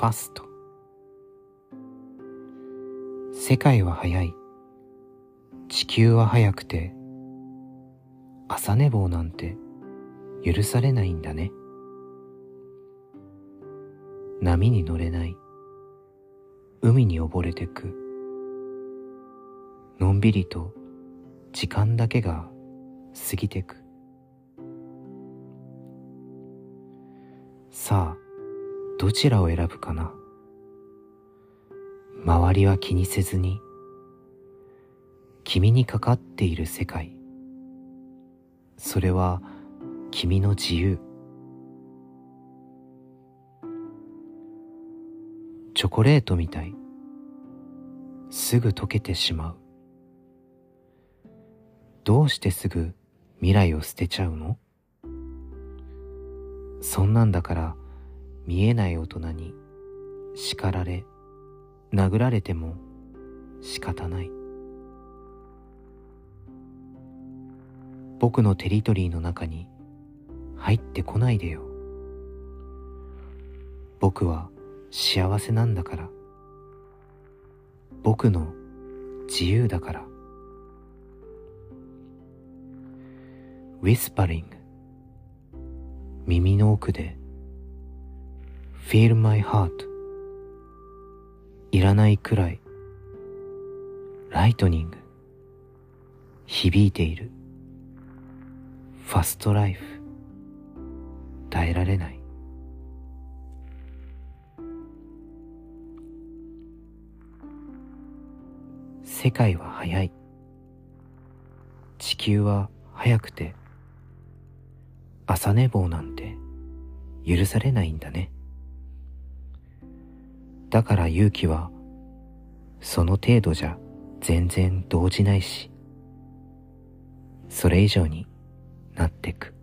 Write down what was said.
ファスト。世界は早い。地球は早くて朝寝坊なんて許されないんだね。波に乗れない。海に溺れてく。のんびりと時間だけが過ぎてく。さあどちらを選ぶかな？周りは気にせずに君にかかっている世界。それは君の自由。チョコレートみたい。すぐ溶けてしまう。どうしてすぐ未来を捨てちゃうの？そんなんだから見えない大人に叱られ殴られても仕方ない。僕のテリトリーの中に入ってこないでよ。僕は幸せなんだから。僕の自由だから。ウィスパリング耳の奥で Feel my heart. いらないくらいライトニング響いている。ファストライフ耐えられない。世界は速い。地球は速くて朝寝坊なんて許されないんだね。だから勇気はその程度じゃ全然動じないしそれ以上になってく。